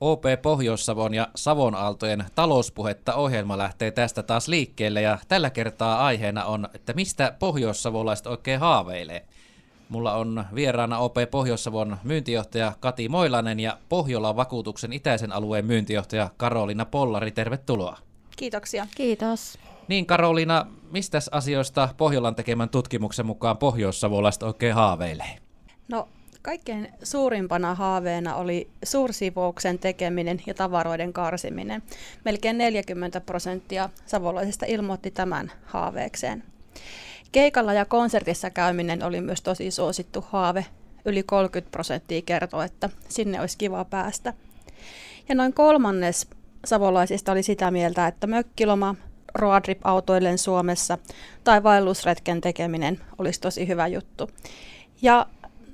OP Pohjois-Savon ja Savon Aaltojen talouspuhetta ohjelma lähtee tästä taas liikkeelle ja tällä kertaa aiheena on, että mistä pohjoissavolaiset oikein haaveilee. Mulla on vieraana OP Pohjois-Savon myyntijohtaja Kati Moilanen ja Pohjolan vakuutuksen itäisen alueen myyntijohtaja Karolina Pollari. Tervetuloa. Kiitoksia. Kiitos. Niin Karolina, mistä asioista Pohjolan tekemän tutkimuksen mukaan pohjoissavolaiset oikein haaveilee? No Kaikkein suurimpana haaveena oli suursiivouksen tekeminen ja tavaroiden karsiminen. Melkein 40 prosenttia savolaisista ilmoitti tämän haaveekseen. Keikalla ja konsertissa käyminen oli myös tosi suosittu haave. Yli 30 prosenttia kertoi, että sinne olisi kiva päästä. Ja noin kolmannes savolaisista oli sitä mieltä, että mökkiloma, roadrip-autoillen Suomessa tai vaellusretken tekeminen olisi tosi hyvä juttu. Ja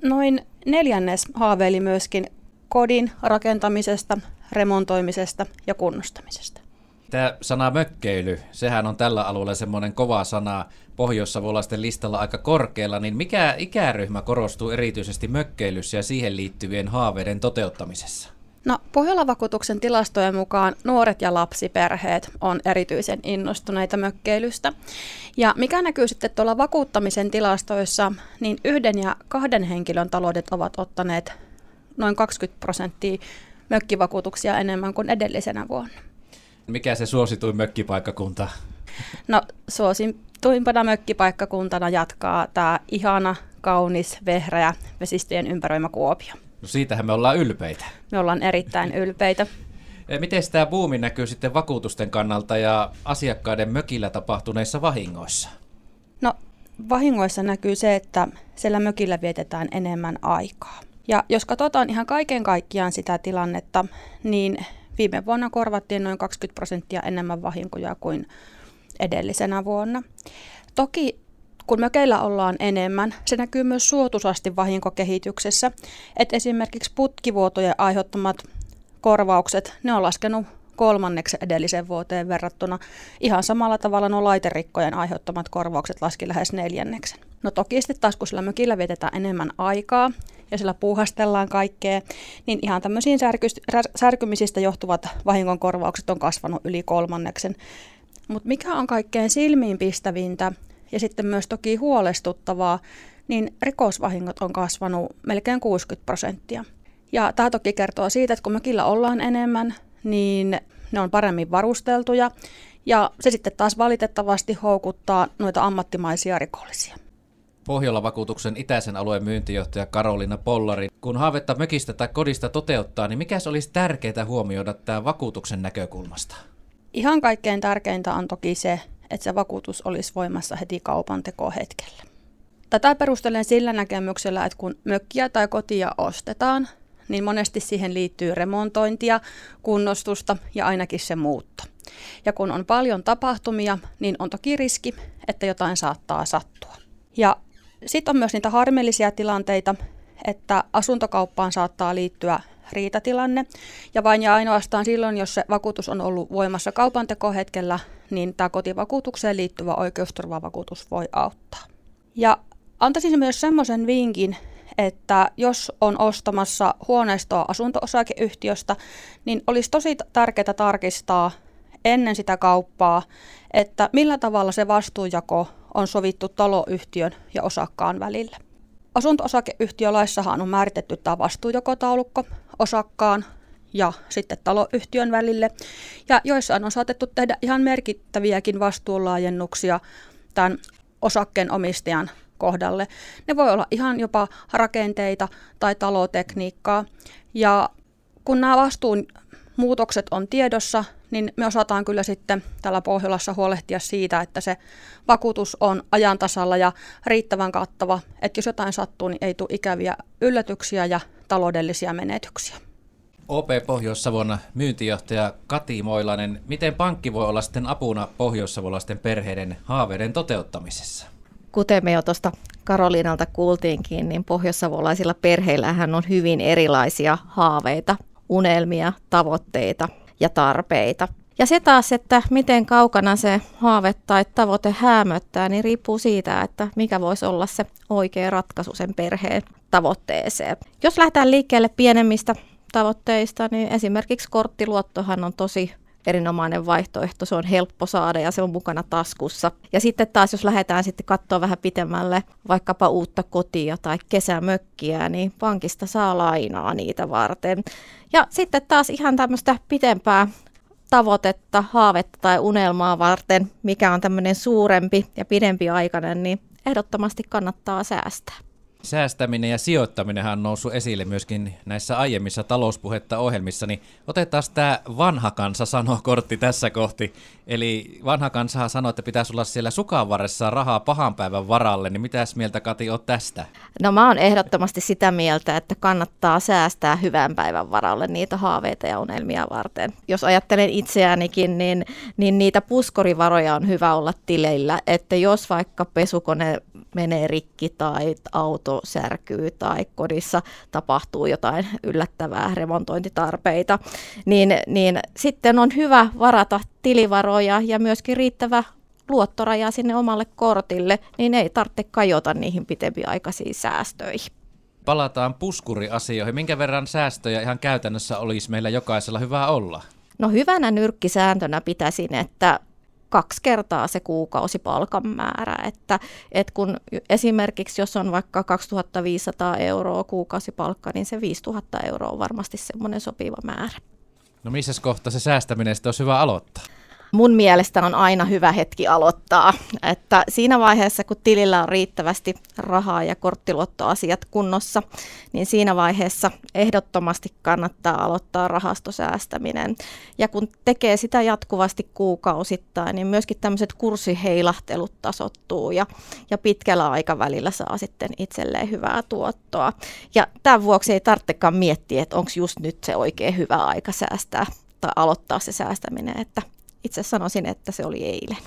noin neljännes haaveili myöskin kodin rakentamisesta, remontoimisesta ja kunnostamisesta. Tämä sana mökkeily, sehän on tällä alueella semmoinen kova sana pohjoissavolaisten listalla aika korkealla, niin mikä ikäryhmä korostuu erityisesti mökkeilyssä ja siihen liittyvien haaveiden toteuttamisessa? No, Pohjola-vakuutuksen tilastojen mukaan nuoret ja lapsiperheet on erityisen innostuneita mökkeilystä. Ja mikä näkyy sitten tuolla vakuuttamisen tilastoissa, niin yhden ja kahden henkilön taloudet ovat ottaneet noin 20 prosenttia mökkivakuutuksia enemmän kuin edellisenä vuonna. Mikä se suosituin mökkipaikkakunta? No suosituimpana mökkipaikkakuntana jatkaa tämä ihana, kaunis, vehreä vesistöjen ympäröimä Kuopio. No siitähän me ollaan ylpeitä. Me ollaan erittäin ylpeitä. E, miten tämä buumi näkyy sitten vakuutusten kannalta ja asiakkaiden mökillä tapahtuneissa vahingoissa? No vahingoissa näkyy se, että siellä mökillä vietetään enemmän aikaa. Ja jos katsotaan ihan kaiken kaikkiaan sitä tilannetta, niin viime vuonna korvattiin noin 20 prosenttia enemmän vahinkoja kuin edellisenä vuonna. Toki kun mökeillä ollaan enemmän, se näkyy myös suotuisasti vahinkokehityksessä, että esimerkiksi putkivuotojen aiheuttamat korvaukset, ne on laskenut kolmanneksi edelliseen vuoteen verrattuna. Ihan samalla tavalla nuo laiterikkojen aiheuttamat korvaukset laski lähes neljänneksen. No toki sitten taas, kun sillä mökillä vietetään enemmän aikaa ja sillä puuhastellaan kaikkea, niin ihan tämmöisiin särkymisistä johtuvat vahingonkorvaukset on kasvanut yli kolmanneksen. Mutta mikä on kaikkein silmiinpistävintä, ja sitten myös toki huolestuttavaa, niin rikosvahingot on kasvanut melkein 60 prosenttia. Ja tämä toki kertoo siitä, että kun mökillä ollaan enemmän, niin ne on paremmin varusteltuja ja se sitten taas valitettavasti houkuttaa noita ammattimaisia rikollisia. Pohjola-vakuutuksen itäisen alueen myyntijohtaja Karolina Pollari. Kun haavetta mökistä tai kodista toteuttaa, niin mikä olisi tärkeää huomioida tämä vakuutuksen näkökulmasta? Ihan kaikkein tärkeintä on toki se, että se vakuutus olisi voimassa heti kaupan tekohetkellä. Tätä perustelen sillä näkemyksellä, että kun mökkiä tai kotia ostetaan, niin monesti siihen liittyy remontointia, kunnostusta ja ainakin se muutto. Ja kun on paljon tapahtumia, niin on toki riski, että jotain saattaa sattua. Ja sitten on myös niitä harmillisia tilanteita, että asuntokauppaan saattaa liittyä riitatilanne. Ja vain ja ainoastaan silloin, jos se vakuutus on ollut voimassa kaupantekohetkellä, niin tämä kotivakuutukseen liittyvä oikeusturvavakuutus voi auttaa. Ja antaisin myös semmoisen vinkin, että jos on ostamassa huoneistoa asunto-osakeyhtiöstä, niin olisi tosi tärkeää tarkistaa ennen sitä kauppaa, että millä tavalla se vastuujako on sovittu taloyhtiön ja osakkaan välillä. Asunto-osakeyhtiölaissahan on määritetty tämä vastuujakotaulukko osakkaan ja sitten taloyhtiön välille. Ja joissain on saatettu tehdä ihan merkittäviäkin vastuunlaajennuksia tämän osakkeen omistajan kohdalle. Ne voi olla ihan jopa rakenteita tai talotekniikkaa. Ja kun nämä vastuun muutokset on tiedossa, niin me osataan kyllä sitten täällä Pohjolassa huolehtia siitä, että se vakuutus on ajantasalla ja riittävän kattava, että jos jotain sattuu, niin ei tule ikäviä yllätyksiä ja taloudellisia menetyksiä. OP Pohjois-Savon myyntijohtaja Kati Moilanen, miten pankki voi olla sitten apuna pohjoissavolaisten perheiden haaveiden toteuttamisessa? Kuten me jo tuosta Karoliinalta kuultiinkin, niin pohjoissavolaisilla perheillähän on hyvin erilaisia haaveita, unelmia, tavoitteita ja tarpeita. Ja se taas, että miten kaukana se haave tai tavoite hämöttää, niin riippuu siitä, että mikä voisi olla se oikea ratkaisu sen perheen tavoitteeseen. Jos lähdetään liikkeelle pienemmistä tavoitteista, niin esimerkiksi korttiluottohan on tosi erinomainen vaihtoehto. Se on helppo saada ja se on mukana taskussa. Ja sitten taas, jos lähdetään sitten katsoa vähän pitemmälle vaikkapa uutta kotia tai kesämökkiä, niin pankista saa lainaa niitä varten. Ja sitten taas ihan tämmöistä pitempää tavoitetta, haavetta tai unelmaa varten, mikä on tämmöinen suurempi ja pidempi aikainen, niin ehdottomasti kannattaa säästää. Säästäminen ja sijoittaminen on noussut esille myöskin näissä aiemmissa talouspuhetta ohjelmissa, niin otetaan tämä vanha kansa sanoo kortti tässä kohti. Eli vanha kansa sanoo, että pitäisi olla siellä sukanvarressa rahaa pahan päivän varalle, niin mitäs mieltä Kati on tästä? No mä oon ehdottomasti sitä mieltä, että kannattaa säästää hyvän päivän varalle niitä haaveita ja unelmia varten. Jos ajattelen itseäänikin, niin, niin niitä puskorivaroja on hyvä olla tileillä, että jos vaikka pesukone menee rikki tai auto särkyy tai kodissa tapahtuu jotain yllättävää remontointitarpeita, niin, niin sitten on hyvä varata tilivaroja ja myöskin riittävä luottoraja sinne omalle kortille, niin ei tarvitse kajota niihin pitempiaikaisiin säästöihin. Palataan puskuriasioihin. Minkä verran säästöjä ihan käytännössä olisi meillä jokaisella hyvä olla? No hyvänä nyrkkisääntönä pitäisin, että kaksi kertaa se kuukausipalkan määrä. Että, että kun esimerkiksi jos on vaikka 2500 euroa kuukausipalkka, niin se 5000 euroa on varmasti semmoinen sopiva määrä. No missä kohta se säästäminen sitten olisi hyvä aloittaa? Mun mielestä on aina hyvä hetki aloittaa. Että siinä vaiheessa, kun tilillä on riittävästi rahaa ja korttiluottoasiat kunnossa, niin siinä vaiheessa ehdottomasti kannattaa aloittaa rahastosäästäminen. Ja kun tekee sitä jatkuvasti kuukausittain, niin myöskin tämmöiset kurssiheilahtelut tasottuu ja, ja pitkällä aikavälillä saa sitten itselleen hyvää tuottoa. Ja tämän vuoksi ei tarvitsekaan miettiä, että onko just nyt se oikein hyvä aika säästää tai aloittaa se säästäminen, että itse sanoisin, että se oli eilen.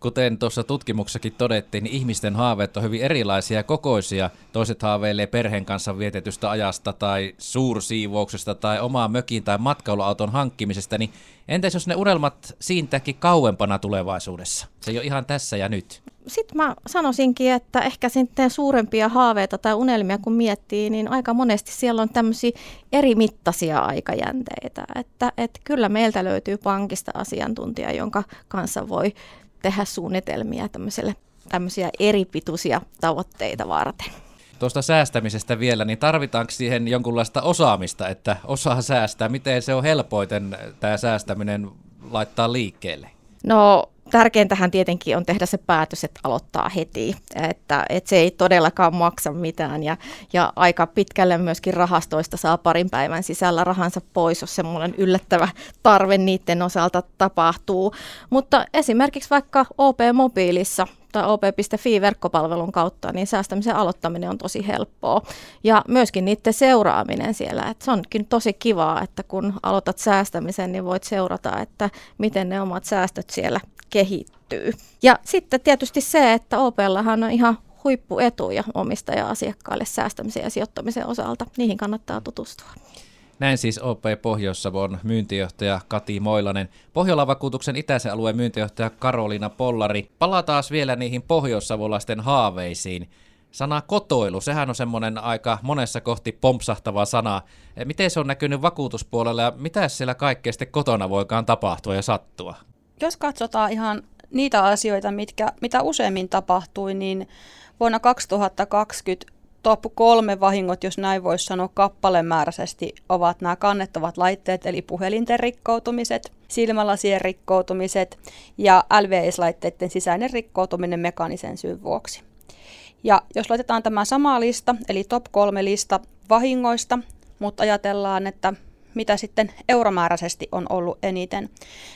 Kuten tuossa tutkimuksessakin todettiin, niin ihmisten haaveet on hyvin erilaisia ja kokoisia. Toiset haaveilee perheen kanssa vietetystä ajasta tai suursiivouksesta tai omaa mökin tai matkailuauton hankkimisesta, niin entäs jos ne unelmat siintäkin kauempana tulevaisuudessa? Se ei ole ihan tässä ja nyt. Sitten mä sanoisinkin, että ehkä sitten suurempia haaveita tai unelmia kun miettii, niin aika monesti siellä on tämmöisiä eri mittaisia aikajänteitä. Että, että kyllä meiltä löytyy pankista asiantuntija, jonka kanssa voi tehdä suunnitelmia tämmöiselle, tämmöisiä eri pituisia tavoitteita varten. Tuosta säästämisestä vielä, niin tarvitaanko siihen jonkunlaista osaamista, että osaa säästää? Miten se on helpoiten tämä säästäminen laittaa liikkeelle? No tärkeintähän tietenkin on tehdä se päätös, että aloittaa heti, että, että se ei todellakaan maksa mitään ja, ja aika pitkälle myöskin rahastoista saa parin päivän sisällä rahansa pois, jos semmoinen yllättävä tarve niiden osalta tapahtuu. Mutta esimerkiksi vaikka OP-mobiilissa tai op.fi-verkkopalvelun kautta, niin säästämisen aloittaminen on tosi helppoa. Ja myöskin niiden seuraaminen siellä. että se onkin tosi kivaa, että kun aloitat säästämisen, niin voit seurata, että miten ne omat säästöt siellä kehittyy. Ja sitten tietysti se, että OPllahan on ihan huippuetuja omistaja-asiakkaille säästämisen ja sijoittamisen osalta. Niihin kannattaa tutustua. Näin siis OP Pohjois-Savon myyntijohtaja Kati Moilanen, Pohjola-vakuutuksen itäisen alueen myyntijohtaja Karoliina Pollari. Palataan vielä niihin pohjoissavolaisten haaveisiin. Sana kotoilu, sehän on semmoinen aika monessa kohti pompsahtava sana. Miten se on näkynyt vakuutuspuolella ja mitä siellä kaikkea sitten kotona voikaan tapahtua ja sattua? Jos katsotaan ihan niitä asioita, mitkä, mitä useimmin tapahtui, niin vuonna 2020 top kolme vahingot, jos näin voisi sanoa kappalemääräisesti, ovat nämä kannettavat laitteet, eli puhelinten rikkoutumiset, silmälasien rikkoutumiset ja LVS-laitteiden sisäinen rikkoutuminen mekaanisen syyn vuoksi. Ja jos laitetaan tämä sama lista, eli top kolme lista vahingoista, mutta ajatellaan, että mitä sitten euromääräisesti on ollut eniten,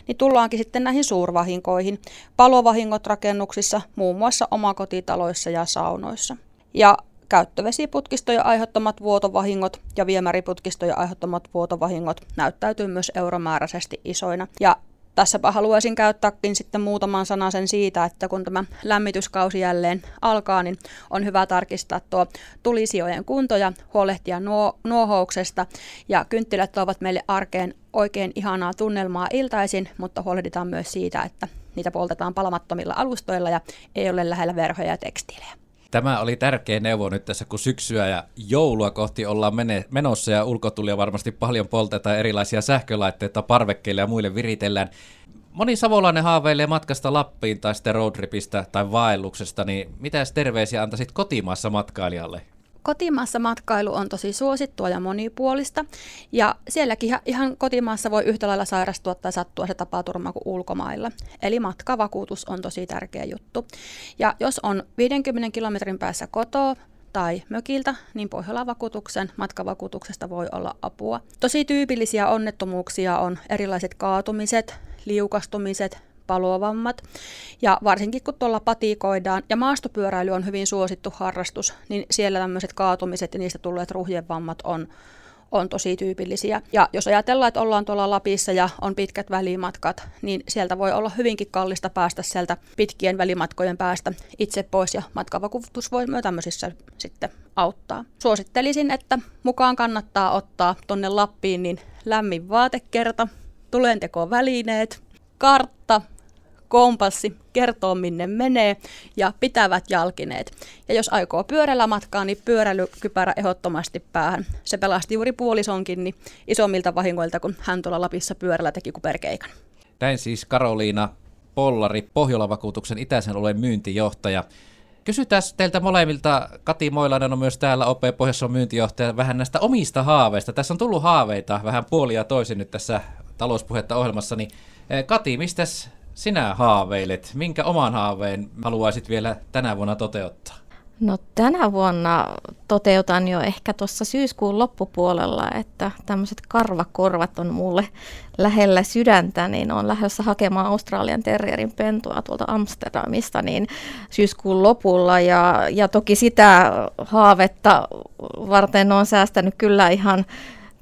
niin tullaankin sitten näihin suurvahinkoihin. Palovahingot rakennuksissa, muun muassa omakotitaloissa ja saunoissa. Ja käyttövesiputkistojen aiheuttamat vuotovahingot ja viemäriputkistojen aiheuttamat vuotovahingot näyttäytyy myös euromääräisesti isoina. Ja tässäpä haluaisin käyttääkin sitten muutaman sanan sen siitä, että kun tämä lämmityskausi jälleen alkaa, niin on hyvä tarkistaa tuo tulisijojen kunto ja huolehtia nuo, nuohouksesta. Ja kynttilät tuovat meille arkeen oikein ihanaa tunnelmaa iltaisin, mutta huolehditaan myös siitä, että niitä poltetaan palamattomilla alustoilla ja ei ole lähellä verhoja ja tekstiilejä. Tämä oli tärkeä neuvo nyt tässä, kun syksyä ja joulua kohti ollaan menossa ja ulkotulia varmasti paljon poltetaan erilaisia sähkölaitteita parvekkeille ja muille viritellään. Moni savolainen haaveilee matkasta Lappiin tai sitten roadtripistä tai vaelluksesta, niin mitä terveisiä antaisit kotimaassa matkailijalle? Kotimaassa matkailu on tosi suosittua ja monipuolista, ja sielläkin ihan kotimaassa voi yhtä lailla sairastua tai sattua se tapaturma kuin ulkomailla. Eli matkavakuutus on tosi tärkeä juttu. Ja jos on 50 kilometrin päässä kotoa, tai mökiltä, niin Pohjola-vakuutuksen matkavakuutuksesta voi olla apua. Tosi tyypillisiä onnettomuuksia on erilaiset kaatumiset, liukastumiset, palovammat. Ja varsinkin kun tuolla patikoidaan, ja maastopyöräily on hyvin suosittu harrastus, niin siellä tämmöiset kaatumiset ja niistä tulleet ruhjen vammat on, on tosi tyypillisiä. Ja jos ajatellaan, että ollaan tuolla Lapissa ja on pitkät välimatkat, niin sieltä voi olla hyvinkin kallista päästä sieltä pitkien välimatkojen päästä itse pois ja matkavakuutus voi myös tämmöisissä sitten auttaa. Suosittelisin, että mukaan kannattaa ottaa tonne Lappiin niin lämmin vaatekerta, tulentekovälineet, kartta, kompassi, kertoo minne menee ja pitävät jalkineet. Ja jos aikoo pyörällä matkaa, niin pyöräilykypärä ehdottomasti päähän. Se pelasti juuri puolisonkin niin isommilta vahingoilta, kun hän tuolla Lapissa pyörällä teki kuperkeikan. Näin siis Karoliina Pollari, Pohjola-vakuutuksen itäisen alueen myyntijohtaja. Kysytään teiltä molemmilta, Kati Moilainen on myös täällä OP Pohjois myyntijohtaja, vähän näistä omista haaveista. Tässä on tullut haaveita vähän puolia toisin nyt tässä talouspuhetta ohjelmassa, niin eh, Kati, mistä sinä haaveilet? Minkä oman haaveen haluaisit vielä tänä vuonna toteuttaa? No tänä vuonna toteutan jo ehkä tuossa syyskuun loppupuolella, että tämmöiset karvakorvat on mulle lähellä sydäntä, niin on lähdössä hakemaan Australian terrierin pentua tuolta Amsterdamista niin syyskuun lopulla. Ja, ja toki sitä haavetta varten on säästänyt kyllä ihan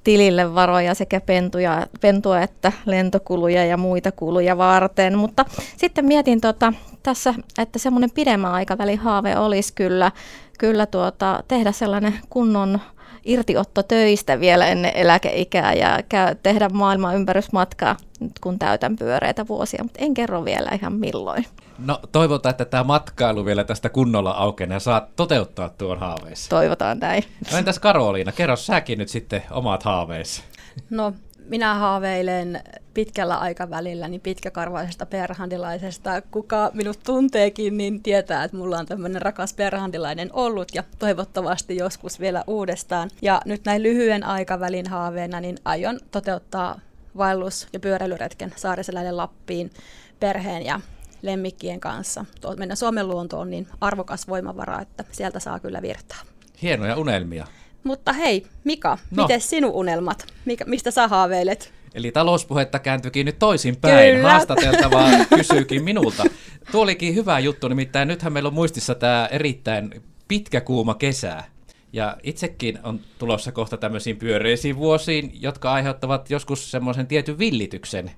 tilille varoja sekä pentuja, pentua että lentokuluja ja muita kuluja varten. Mutta sitten mietin tota, tässä, että semmoinen pidemmän aikavälin haave olisi kyllä, kyllä tuota, tehdä sellainen kunnon irtiotto töistä vielä ennen eläkeikää ja käy, tehdä maailman ympärysmatkaa, kun täytän pyöreitä vuosia, mutta en kerro vielä ihan milloin. No toivotaan, että tämä matkailu vielä tästä kunnolla aukenee ja saat toteuttaa tuon haaveessa. Toivotaan näin. No entäs Karoliina, kerro säkin nyt sitten omat haaveesi. No minä haaveilen pitkällä aikavälillä niin pitkäkarvaisesta perhandilaisesta. Kuka minut tunteekin, niin tietää, että mulla on tämmöinen rakas perhandilainen ollut ja toivottavasti joskus vielä uudestaan. Ja nyt näin lyhyen aikavälin haaveena, niin aion toteuttaa vaellus- ja pyöräilyretken Saariseläinen Lappiin perheen ja lemmikkien kanssa. Tuo mennä Suomen luonto on niin arvokas voimavara, että sieltä saa kyllä virtaa. Hienoja unelmia. Mutta hei, Mika, no. miten sinun unelmat? Mikä, mistä sä haaveilet? Eli talouspuhetta kääntyikin nyt toisinpäin. Kyllä. Haastateltavaa kysyykin minulta. Tuo olikin hyvä juttu, nimittäin nythän meillä on muistissa tämä erittäin pitkä kuuma kesää. Ja itsekin on tulossa kohta tämmöisiin pyöreisiin vuosiin, jotka aiheuttavat joskus semmoisen tietyn villityksen.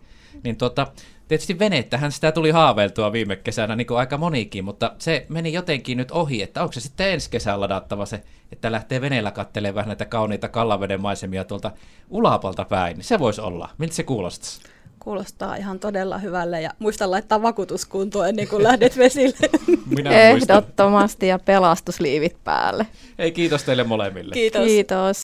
Niin tuota, Tietysti venettähän sitä tuli haaveiltua viime kesänä, niin kuin aika monikin, mutta se meni jotenkin nyt ohi, että onko se sitten ensi kesän ladattava se, että lähtee veneellä katselemaan vähän näitä kauniita kallaveden maisemia tuolta ulapalta päin. Se voisi olla. Miltä se kuulostaa? Kuulostaa ihan todella hyvälle ja muista laittaa vakuutuskuntoon ennen kuin lähdet vesille. Minä Ehdottomasti ja pelastusliivit päälle. Ei kiitos teille molemmille. Kiitos. Kiitos.